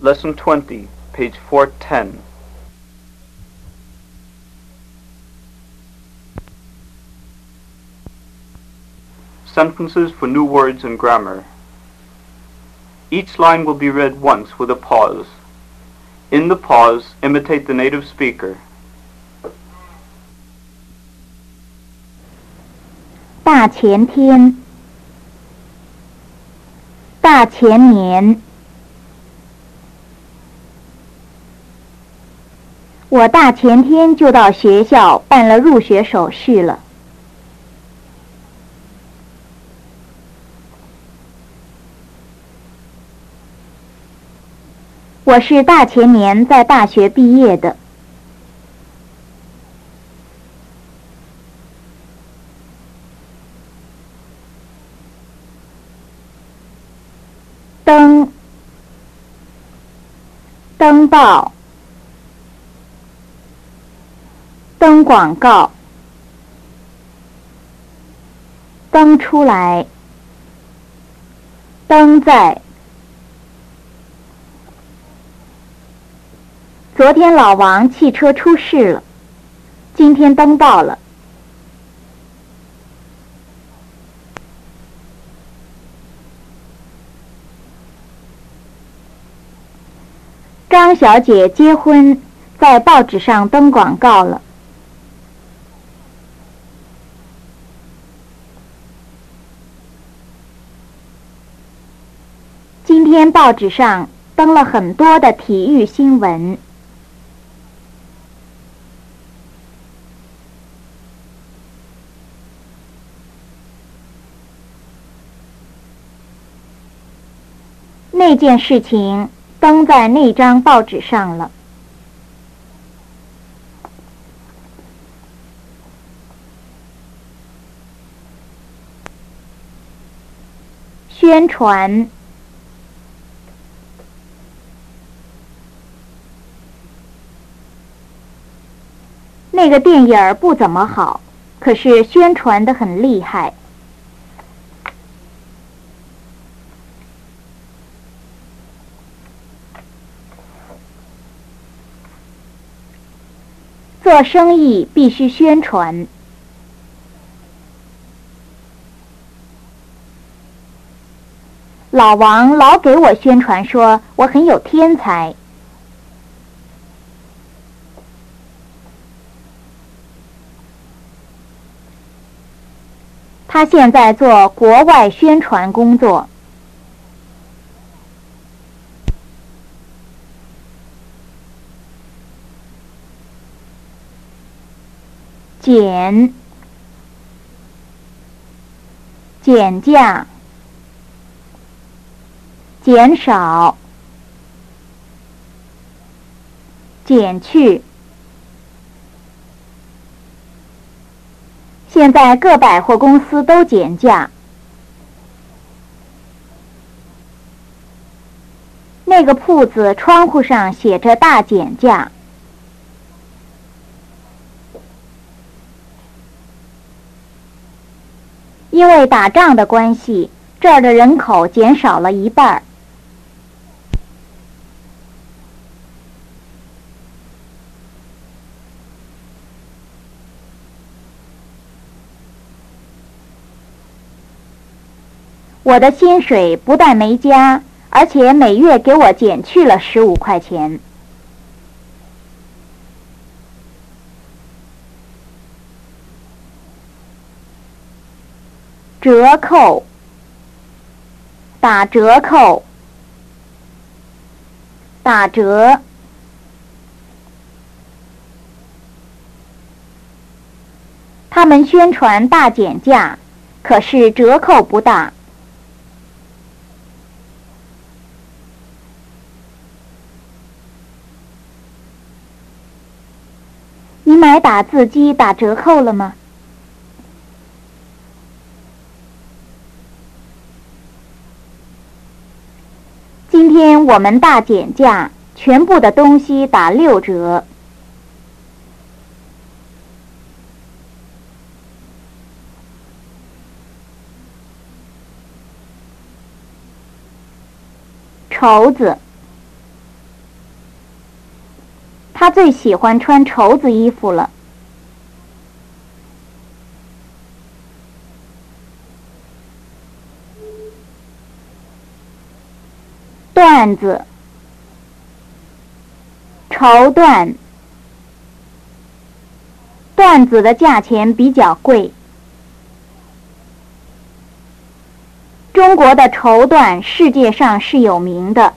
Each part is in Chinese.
Lesson 20, page 410. Sentences for new words and grammar. Each line will be read once with a pause. In the pause, imitate the native speaker. 大前天，大前年， 我大前天就到学校办了入学手续了。我是大前年在大学毕业的。登，登报，登广告，登出来，登在。昨天老王汽车出事了，今天登报了。张小姐结婚，在报纸上登广告了。今天报纸上登了很多的体育新闻。那件事情登在那张报纸上了。宣传，那个电影儿不怎么好，可是宣传的很厉害。做生意必须宣传。老王老给我宣传说我很有天才。他现在做国外宣传工作。减，减价，减少，减去。现在各百货公司都减价。那个铺子窗户上写着“大减价”。因为打仗的关系，这儿的人口减少了一半儿。我的薪水不但没加，而且每月给我减去了十五块钱。折扣，打折扣，打折。他们宣传大减价，可是折扣不大。你买打字机打折扣了吗？今天我们大减价，全部的东西打六折。绸子，他最喜欢穿绸子衣服了。缎子，绸缎，缎子的价钱比较贵。中国的绸缎世界上是有名的。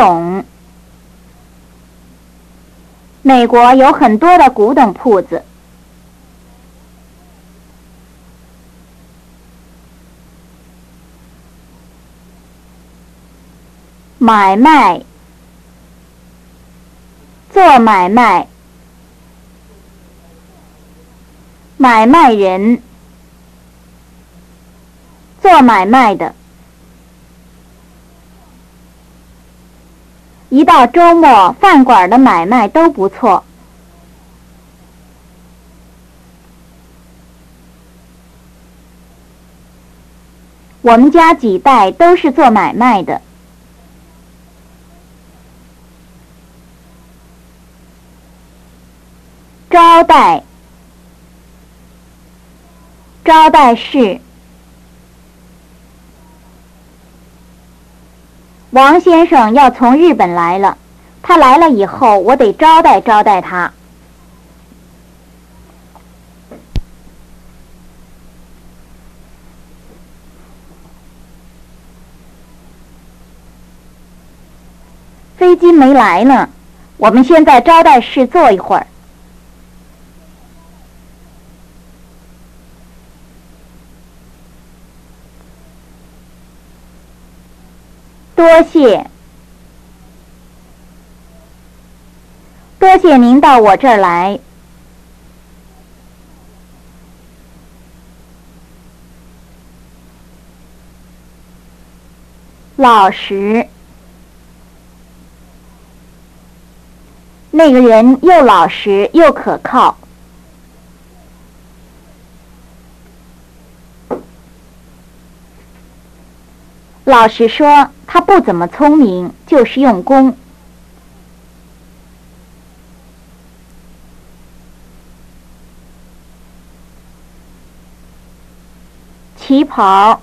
董，美国有很多的古董铺子。买卖，做买卖，买卖人，做买卖的。一到周末，饭馆的买卖都不错。我们家几代都是做买卖的。招待，招待室。王先生要从日本来了，他来了以后，我得招待招待他。飞机没来呢，我们先在招待室坐一会儿。多谢，多谢您到我这儿来。老实，那个人又老实又可靠。老实说。他不怎么聪明，就是用功。旗袍，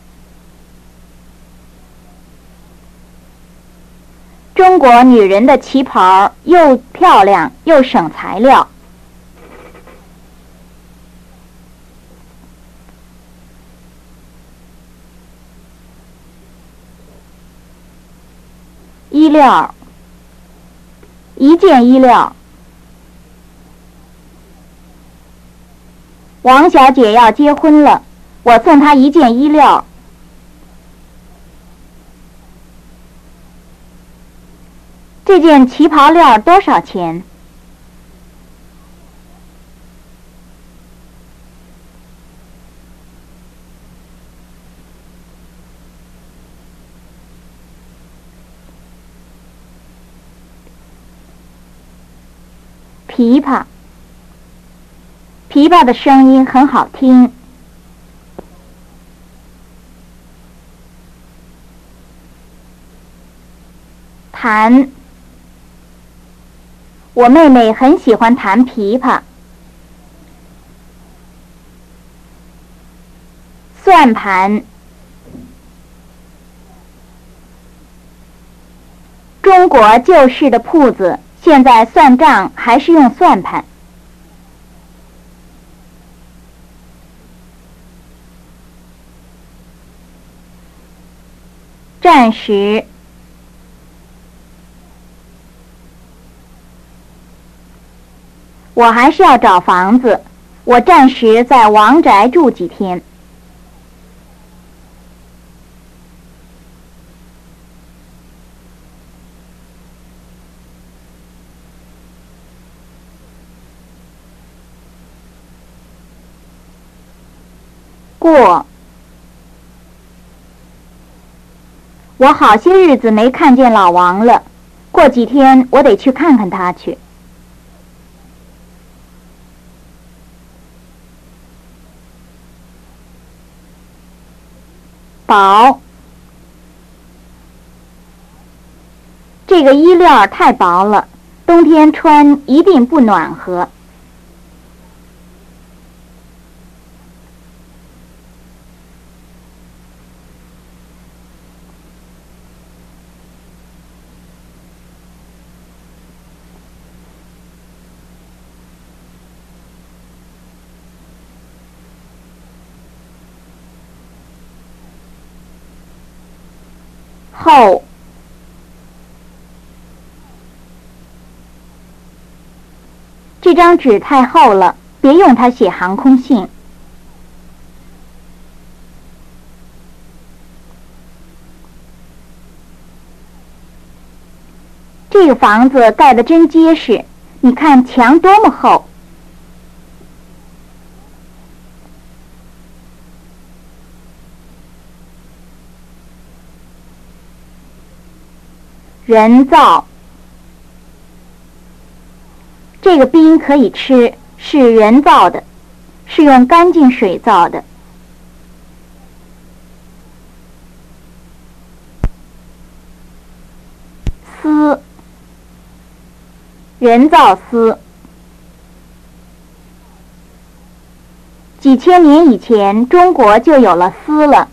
中国女人的旗袍又漂亮又省材料。衣料，一件衣料。王小姐要结婚了，我送她一件衣料。这件旗袍料多少钱？琵琶，琵琶的声音很好听。弹，我妹妹很喜欢弹琵琶。算盘，中国旧式的铺子。现在算账还是用算盘。暂时，我还是要找房子。我暂时在王宅住几天。过，我好些日子没看见老王了。过几天我得去看看他去。薄。这个衣料太薄了，冬天穿一定不暖和。厚。这张纸太厚了，别用它写航空信。这个房子盖得真结实，你看墙多么厚。人造。这个冰可以吃，是人造的，是用干净水造的。丝，人造丝。几千年以前，中国就有了丝了。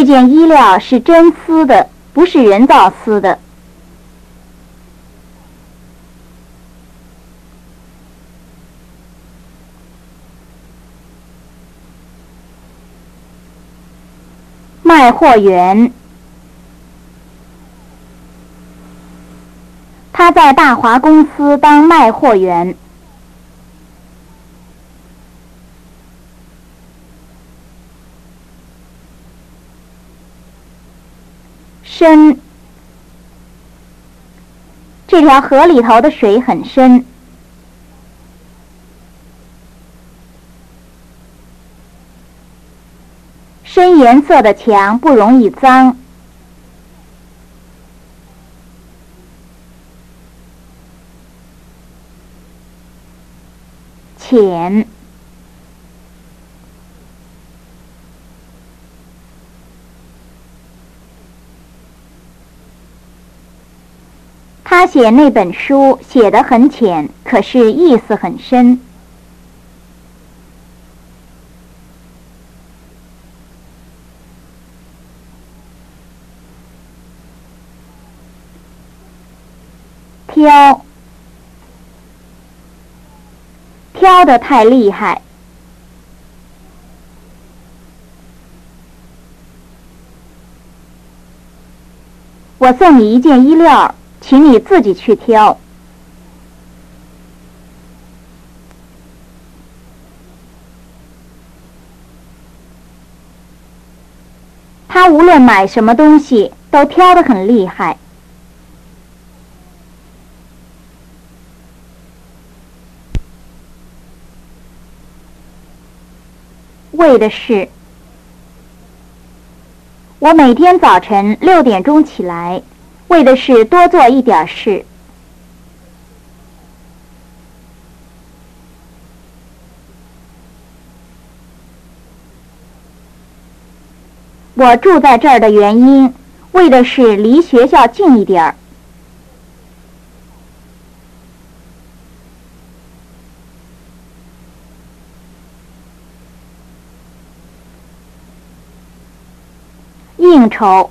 这件衣料是真丝的，不是人造丝的。卖货员，他在大华公司当卖货员。深，这条河里头的水很深。深颜色的墙不容易脏。浅。他写那本书写得很浅，可是意思很深。挑，挑的太厉害。我送你一件衣料。请你自己去挑。他无论买什么东西，都挑得很厉害。为的是，我每天早晨六点钟起来。为的是多做一点事。我住在这儿的原因，为的是离学校近一点儿。应酬。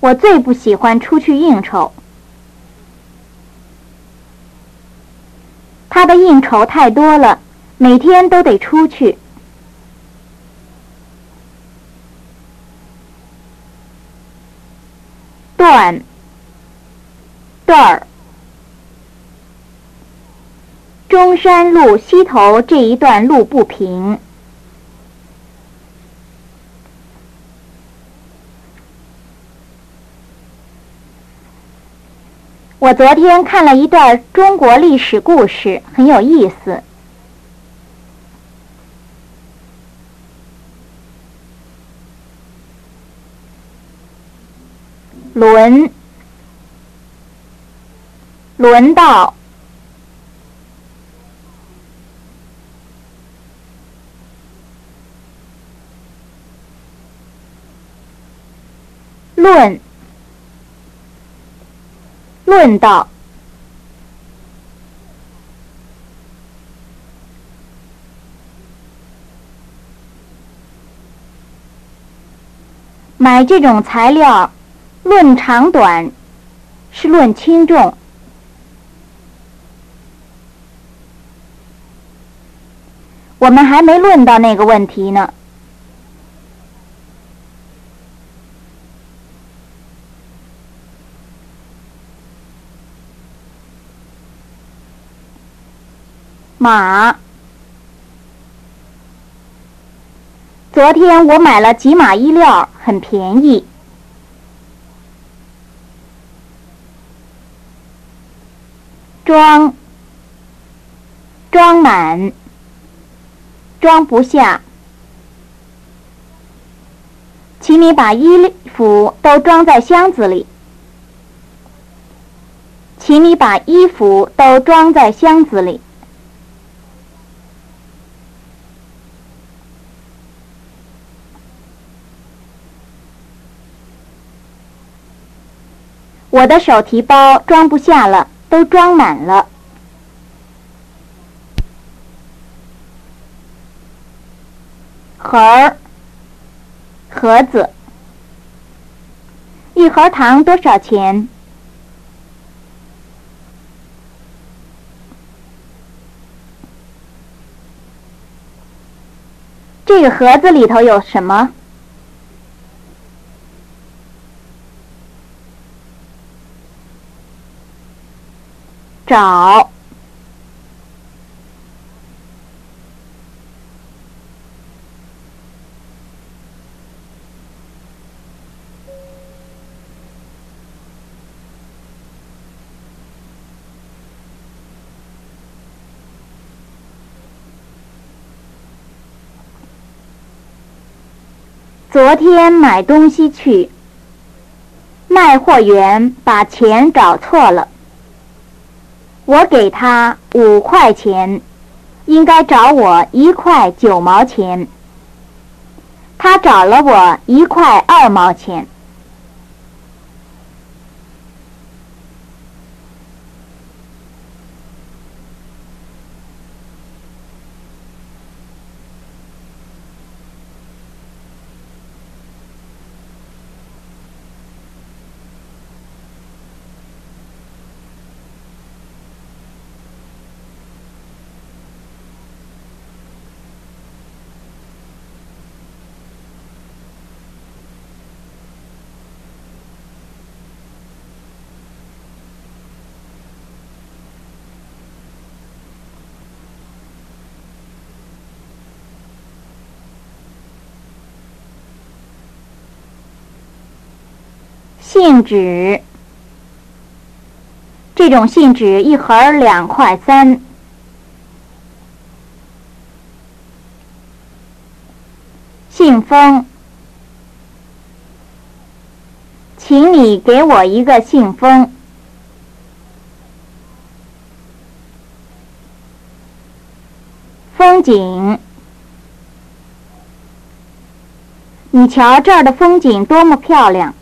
我最不喜欢出去应酬，他的应酬太多了，每天都得出去。段，段儿，中山路西头这一段路不平。我昨天看了一段中国历史故事，很有意思。轮，轮到，论，论到。买这种材料，论长短，是论轻重。我们还没论到那个问题呢。马。昨天我买了几码衣料，很便宜。装，装满，装不下。请你把衣服都装在箱子里。请你把衣服都装在箱子里。我的手提包装不下了，都装满了。盒儿，盒子，一盒糖多少钱？这个盒子里头有什么？找。昨天买东西去，卖货员把钱找错了。我给他五块钱，应该找我一块九毛钱。他找了我一块二毛钱。信纸，这种信纸一盒两块三。信封，请你给我一个信封。风景，你瞧这儿的风景多么漂亮。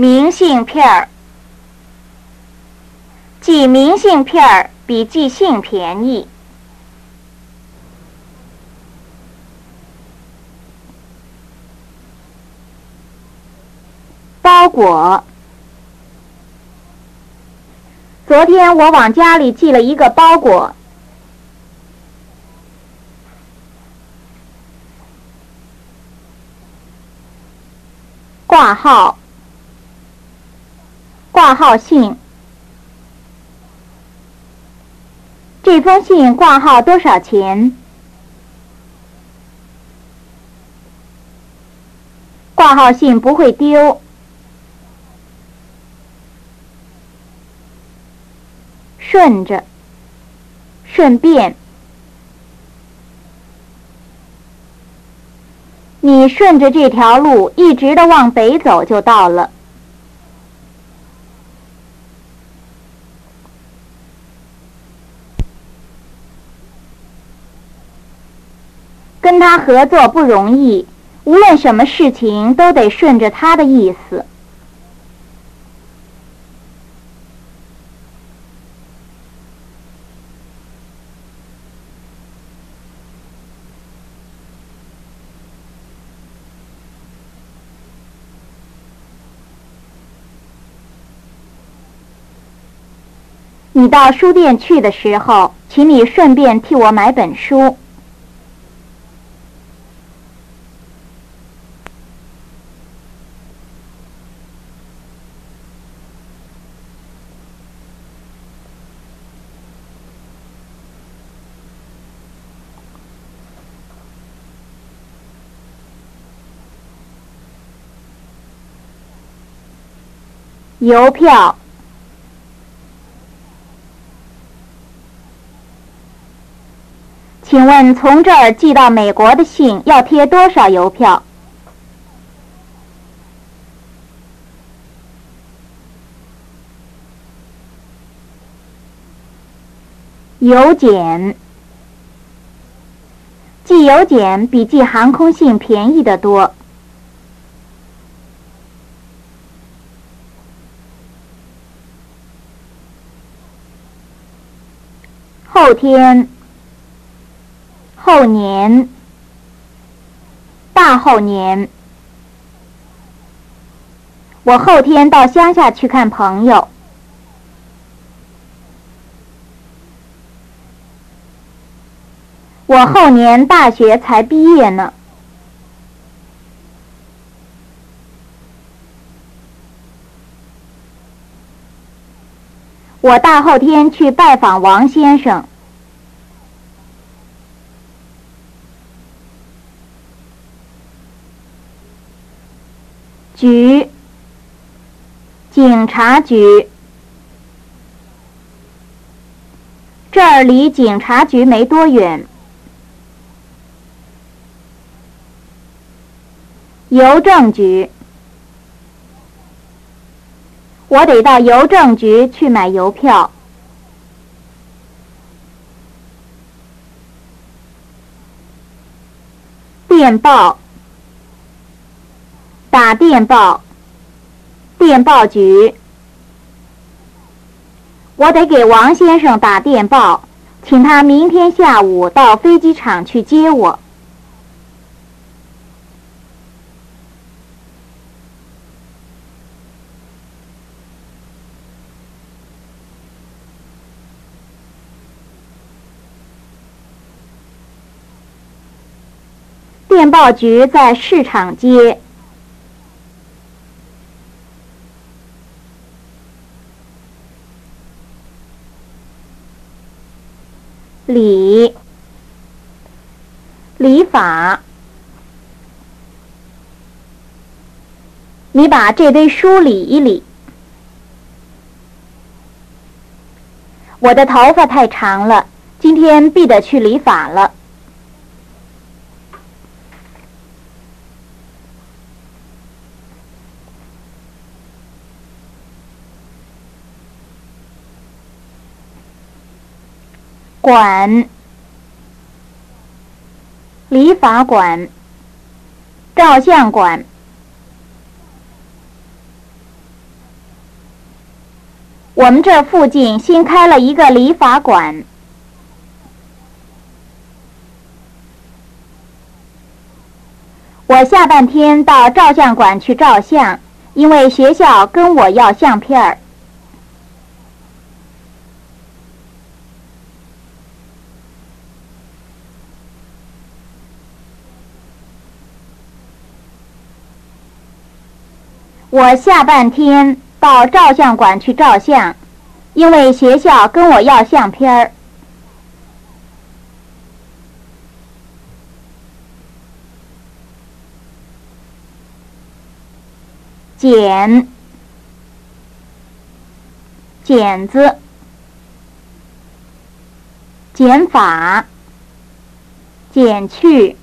明信片儿，寄明信片儿比寄信便宜。包裹，昨天我往家里寄了一个包裹。挂号。挂号信，这封信挂号多少钱？挂号信不会丢，顺着，顺便。你顺着这条路一直的往北走就到了。跟他合作不容易，无论什么事情都得顺着他的意思。你到书店去的时候，请你顺便替我买本书。邮票。请问从这儿寄到美国的信要贴多少邮票？邮简，寄邮简比寄航空信便宜得多。后天。后年，大后年，我后天到乡下去看朋友。我后年大学才毕业呢。我大后天去拜访王先生。局，警察局，这儿离警察局没多远。邮政局，我得到邮政局去买邮票。电报。打电报，电报局，我得给王先生打电报，请他明天下午到飞机场去接我。电报局在市场街。理，理法。你把这堆书理一理。我的头发太长了，今天必得去理发了。馆，理发馆，照相馆。我们这附近新开了一个理发馆。我下半天到照相馆去照相，因为学校跟我要相片儿。我下半天到照相馆去照相，因为学校跟我要相片儿。剪，剪子，减法，减去。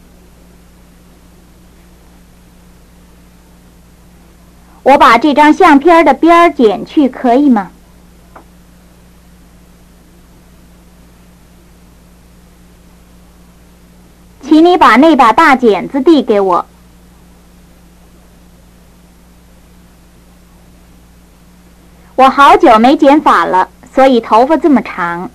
我把这张相片的边儿剪去，可以吗？请你把那把大剪子递给我。我好久没剪发了，所以头发这么长。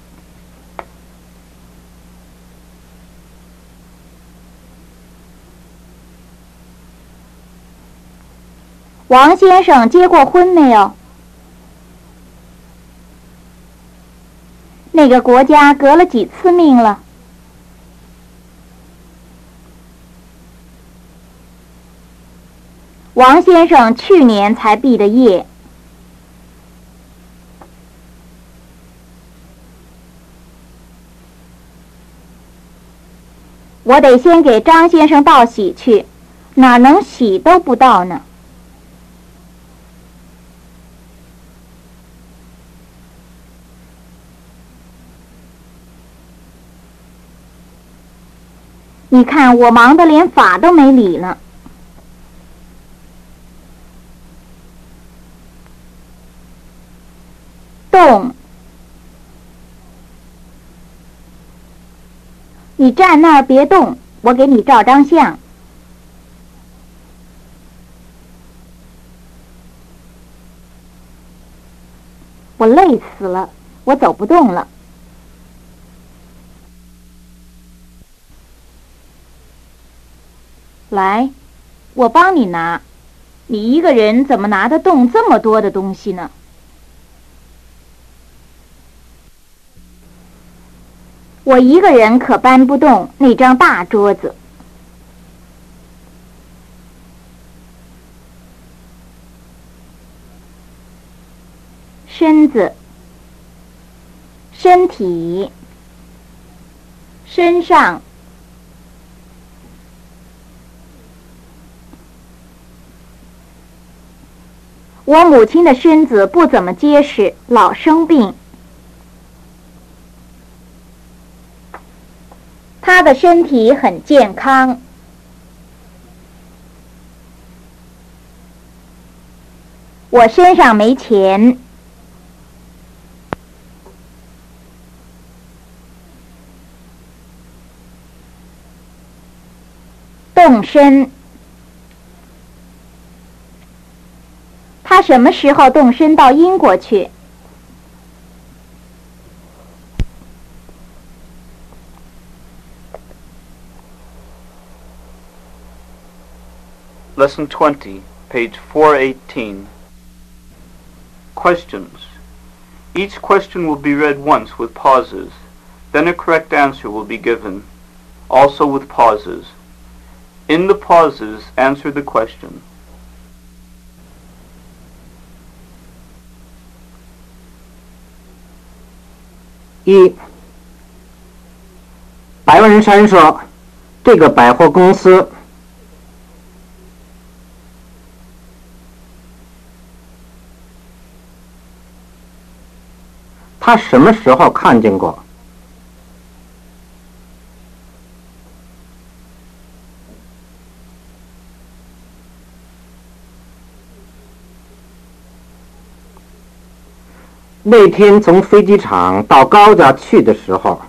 王先生结过婚没有？那个国家革了几次命了？王先生去年才毕的业。我得先给张先生道喜去，哪能喜都不到呢？你看我忙得连法都没理呢。动，你站那儿别动，我给你照张相。我累死了，我走不动了。来，我帮你拿。你一个人怎么拿得动这么多的东西呢？我一个人可搬不动那张大桌子。身子、身体、身上。我母亲的身子不怎么结实，老生病。她的身体很健康。我身上没钱。动身。他什么时候动身到英国去？Lesson 20, page 418. Questions. Each question will be read once with pauses. Then a correct answer will be given, also with pauses. In the pauses, answer the question. 一，白文山说：“这个百货公司，他什么时候看见过？那天从飞机场到高家去的时候，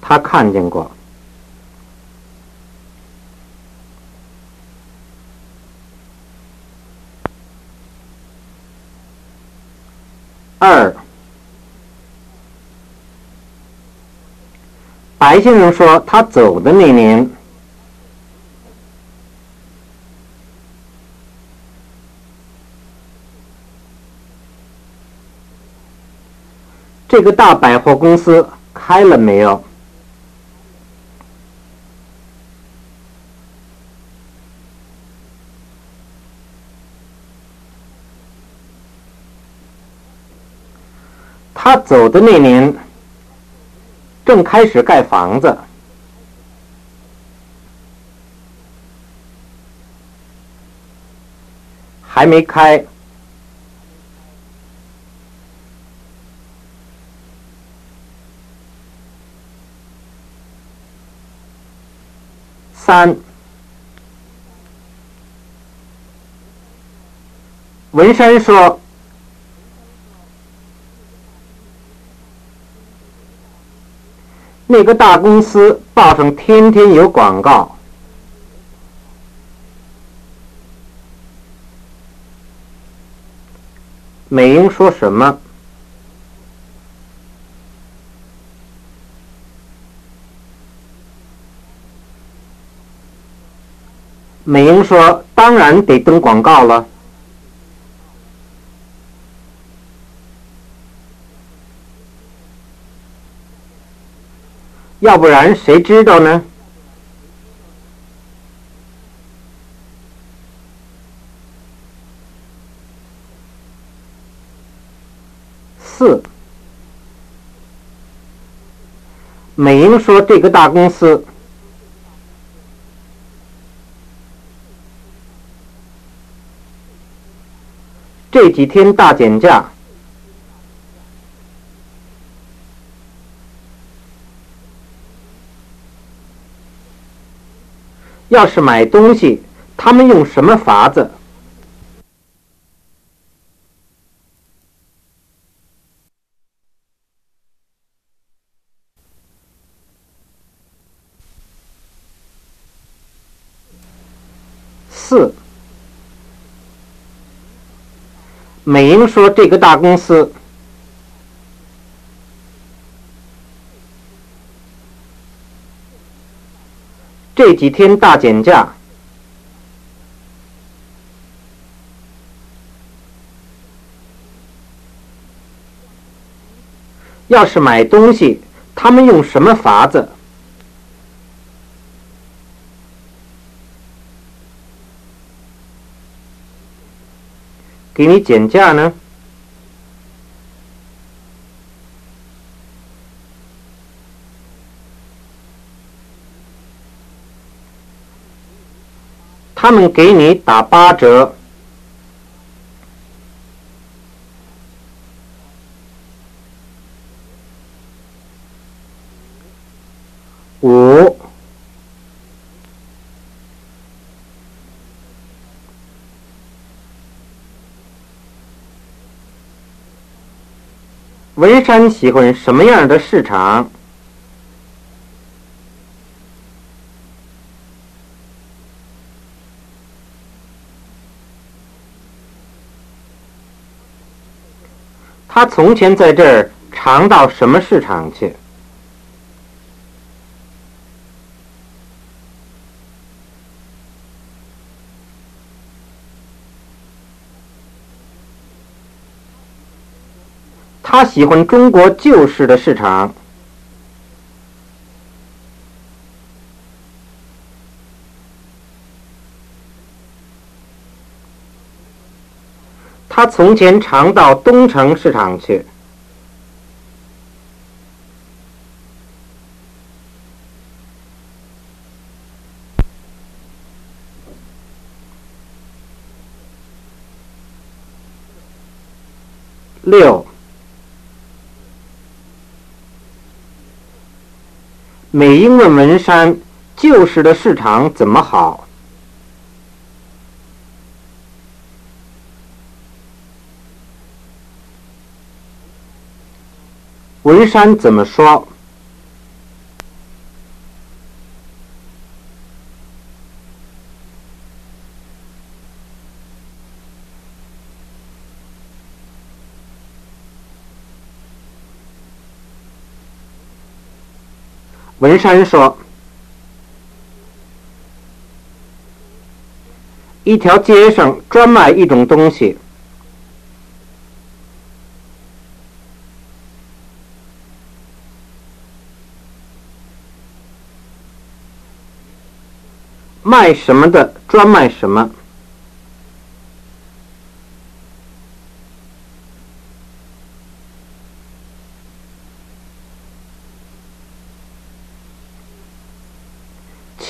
他看见过。二，白先生说他走的那年。这个大百货公司开了没有？他走的那年，正开始盖房子，还没开，三，文山说：“那个大公司报上天天有广告。”美英说什么？美英说：“当然得登广告了，要不然谁知道呢？”四，美英说：“这个大公司。”这几天大减价，要是买东西，他们用什么法子？四。美英说：“这个大公司这几天大减价，要是买东西，他们用什么法子？”给你减价呢？他们给你打八折。五。文山喜欢什么样的市场？他从前在这儿常到什么市场去？他喜欢中国旧式的市场。他从前常到东城市场去。六。美英的文山：“旧时的市场怎么好？”文山怎么说？文山说：“一条街上专卖一种东西，卖什么的专卖什么。”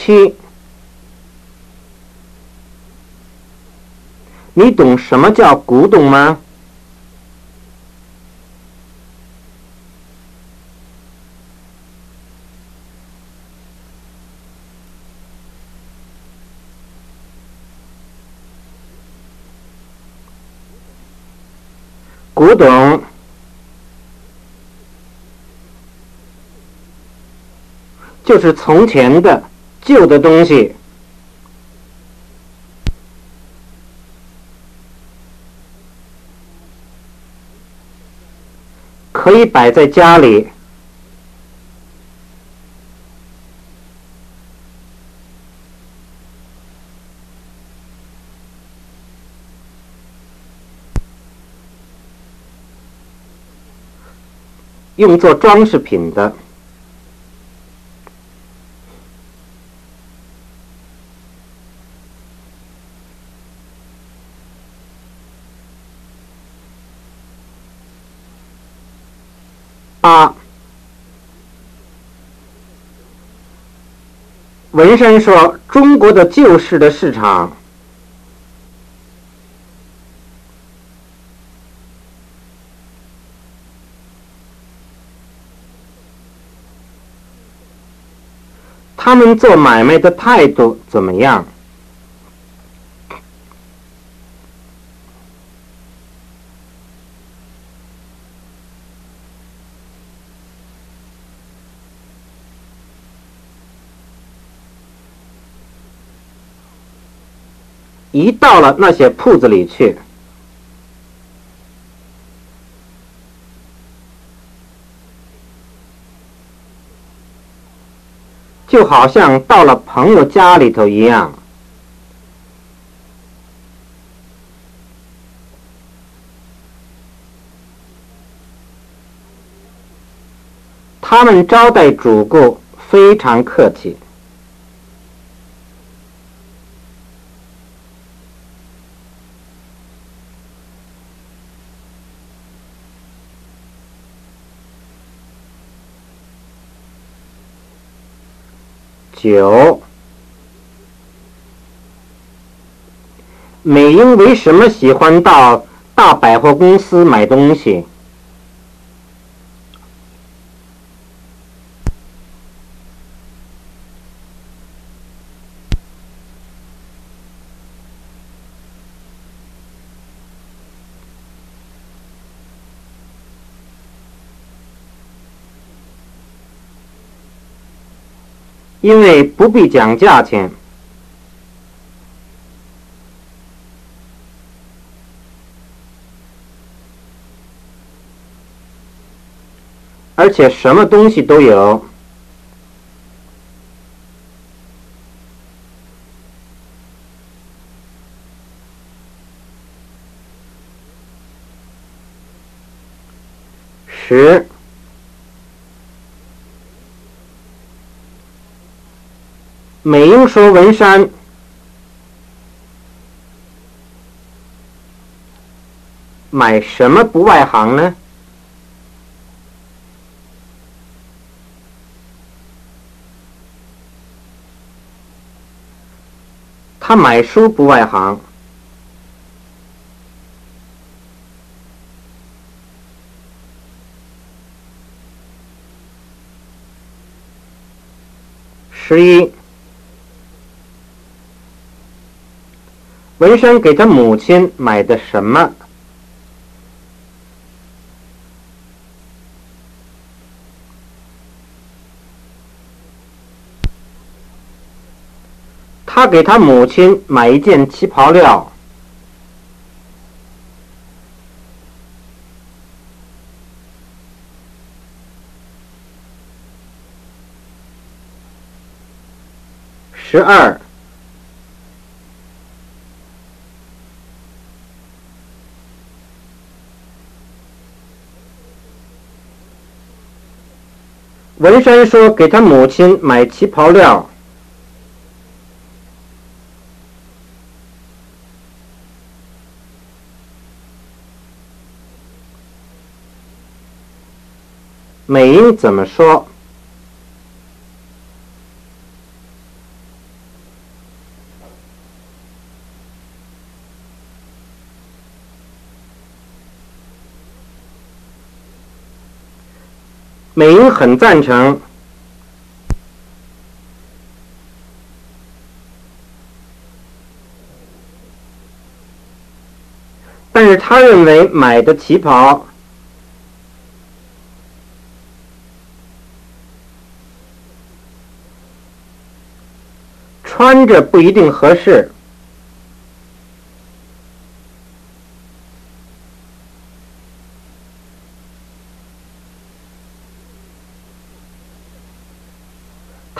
七你懂什么叫古董吗？古董就是从前的旧的东西，可以摆在家里。用作装饰品的。八，文山说：“中国的旧式的市场。”他们做买卖的态度怎么样？一到了那些铺子里去。就好像到了朋友家里头一样，他们招待主顾非常客气。九，美英为什么喜欢到大百货公司买东西？因为不必讲价钱，而且什么东西都有。十。美英说：“文山买什么不外行呢？他买书不外行。”十一。文山给他母亲买的什么？他给他母亲买一件旗袍料。十二。文山说：“给他母亲买旗袍料。”美英怎么说？美英很赞成，但是他认为买的旗袍穿着不一定合适。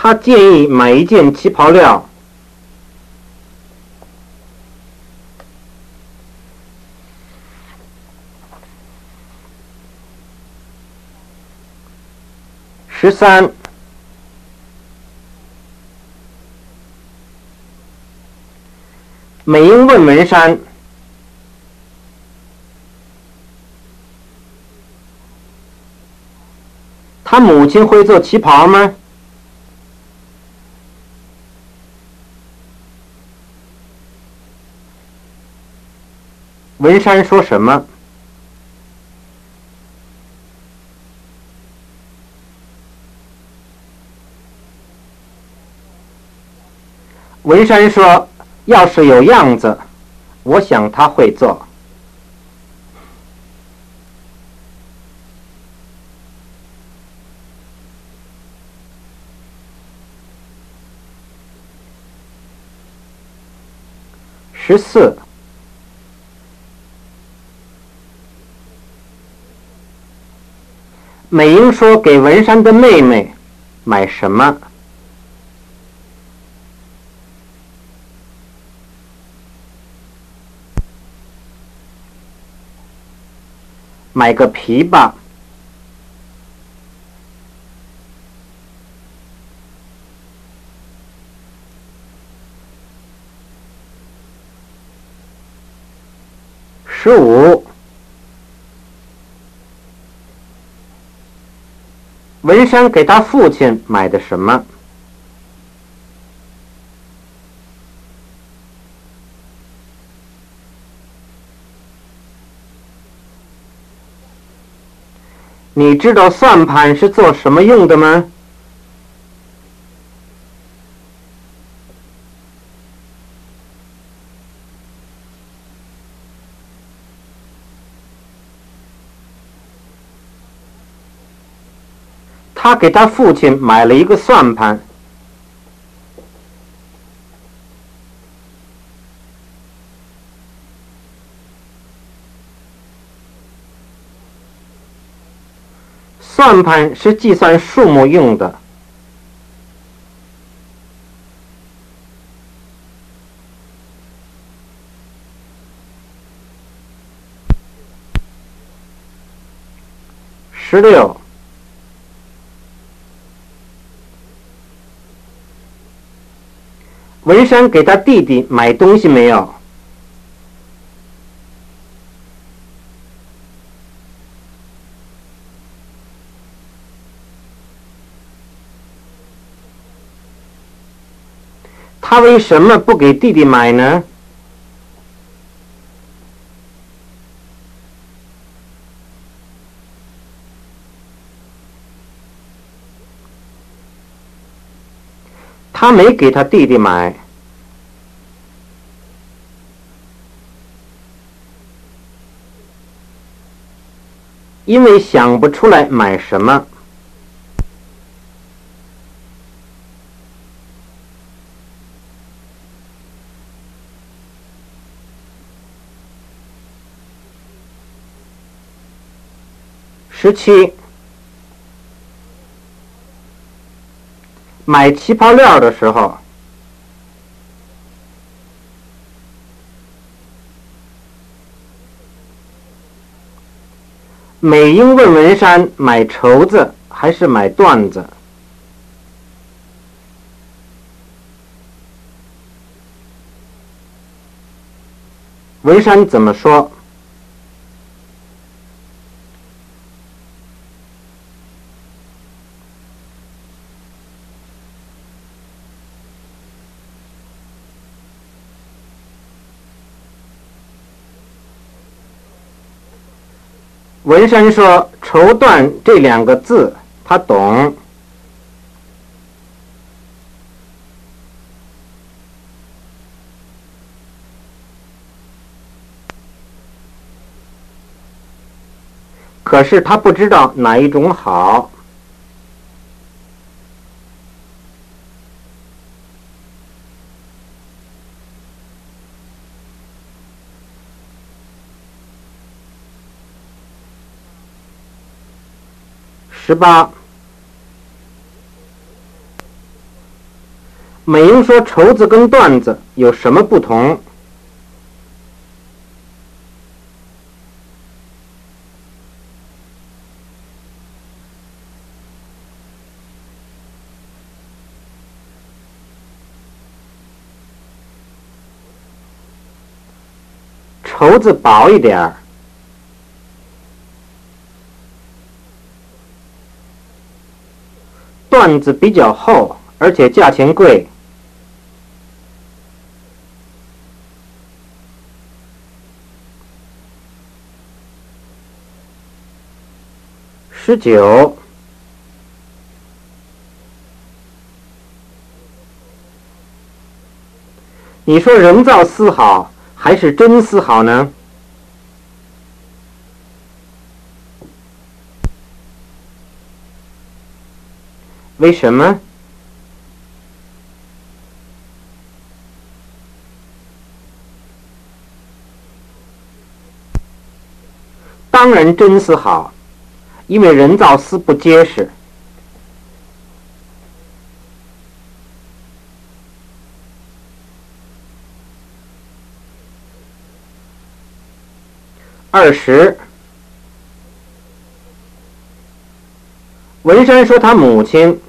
他建议买一件旗袍料。十三，美英问文山：“他母亲会做旗袍吗？”文山说什么？文山说：“要是有样子，我想他会做。”十四，美英说：“给文山的妹妹买什么？”买个皮吧。十五，文山给他父亲买的什么？你知道算盘是做什么用的吗？他给他父亲买了一个算盘。算盘是计算数目用的。十六，文山给他弟弟买东西没有？他为什么不给弟弟买呢？他没给他弟弟买，因为想不出来买什么。十七，买旗袍料的时候，美英问文山买绸子还是买缎子？文山怎么说？文山说绸缎这两个字他懂。可是他不知道哪一种好。十八，美英说绸子跟缎子有什么不同？绸子薄一点儿。缎子比较厚，而且价钱贵。十九，你说人造丝好还是真丝好呢？为什么？当然真丝好，因为人造丝不结实。二十，文山说他母亲。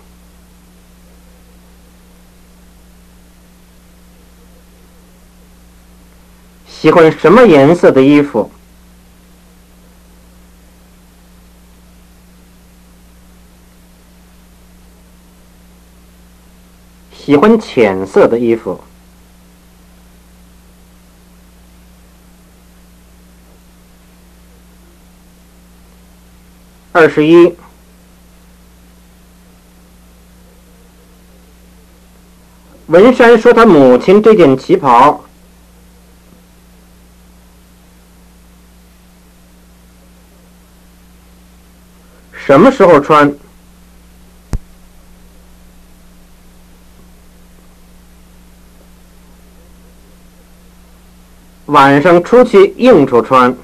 喜欢什么颜色的衣服？喜欢浅色的衣服。二十一，文山说他母亲这件旗袍。什么时候穿？晚上出去应酬穿。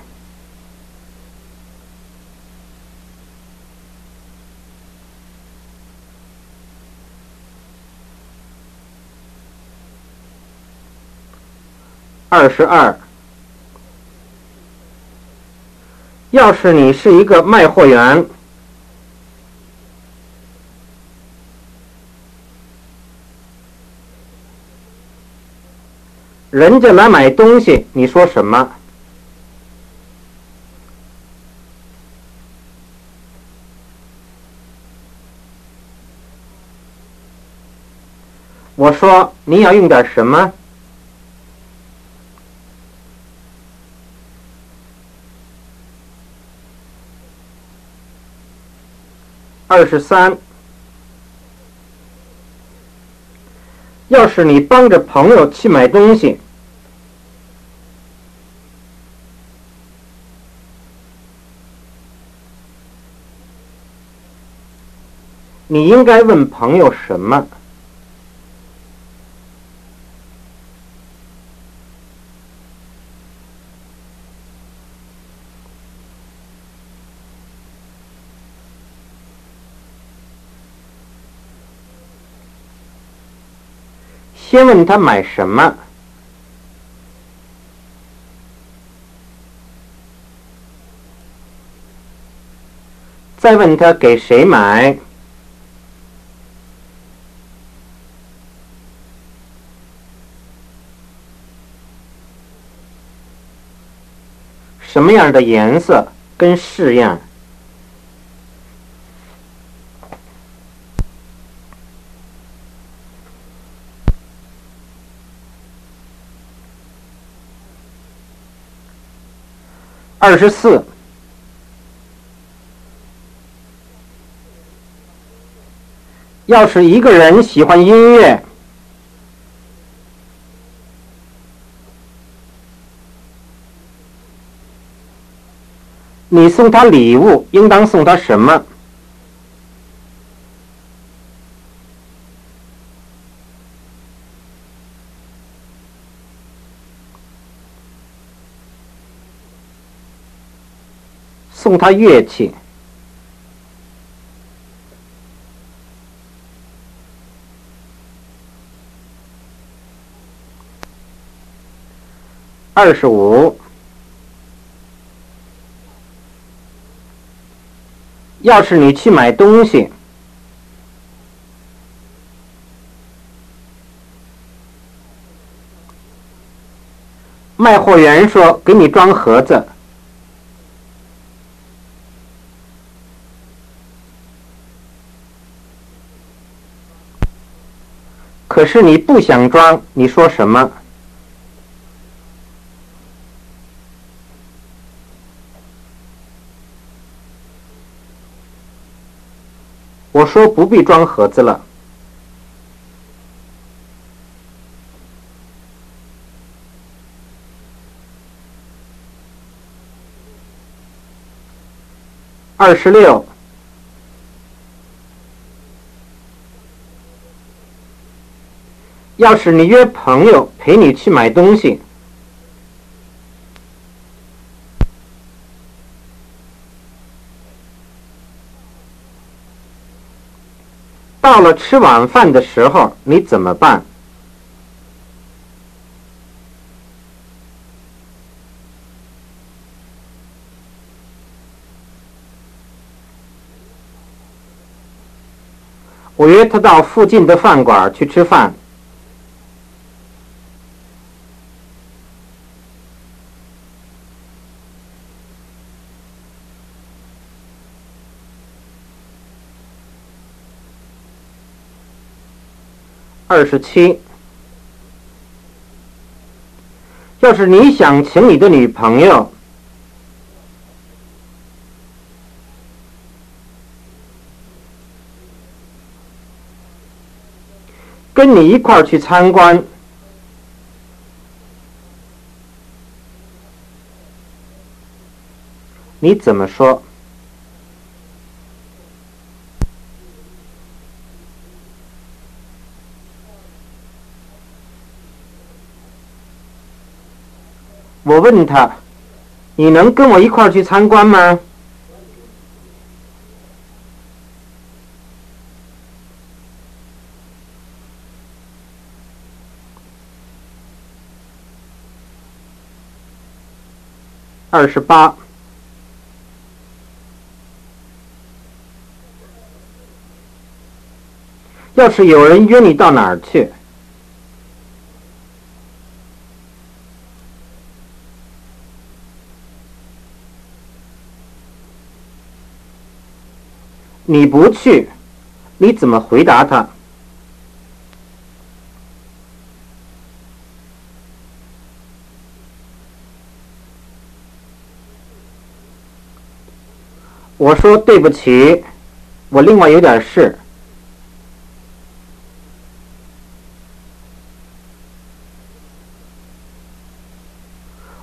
二十二。要是你是一个卖货员。人家来买东西，你说什么？我说你要用点什么？二十三。要是你帮着朋友去买东西，你应该问朋友什么？先问他买什么，再问他给谁买，什么样的颜色跟式样。二十四。要是一个人喜欢音乐，你送他礼物，应当送他什么？送他乐器。二十五。要是你去买东西，卖货员说给你装盒子，可是你不想装，你说什么？我说不必装盒子了。二十六，要是你约朋友陪你去买东西。到了吃晚饭的时候，你怎么办？我约他到附近的饭馆去吃饭。二十七，要是你想请你的女朋友跟你一块儿去参观，你怎么说？我问他：“你能跟我一块儿去参观吗？”二十八。要是有人约你到哪儿去？你不去，你怎么回答他？我说对不起，我另外有点事。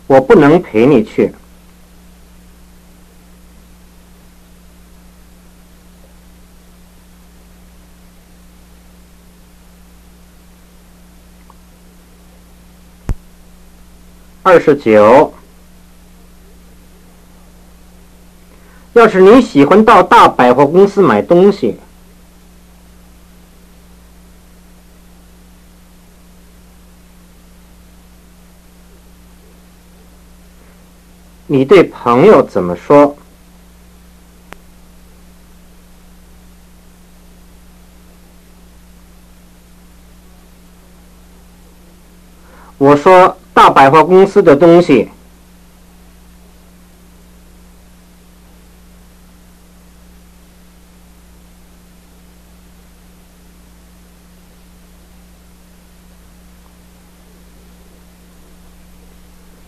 我不能陪你去。二十九，要是你喜欢到大百货公司买东西，你对朋友怎么说？我说。大百货公司的东西，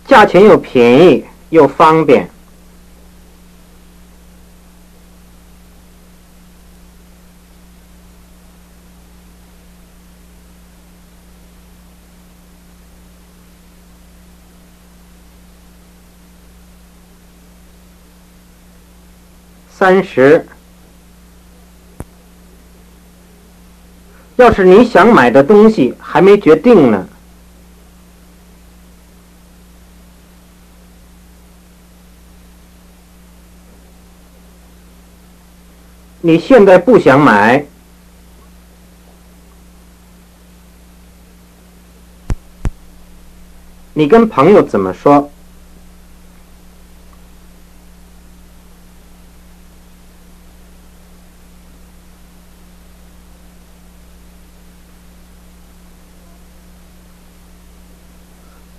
价钱又便宜又方便。三十。要是你想买的东西还没决定呢，你现在不想买，你跟朋友怎么说？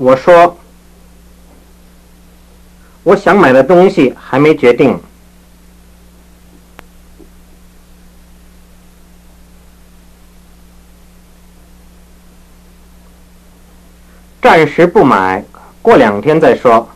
我说，我想买的东西还没决定，暂时不买，过两天再说。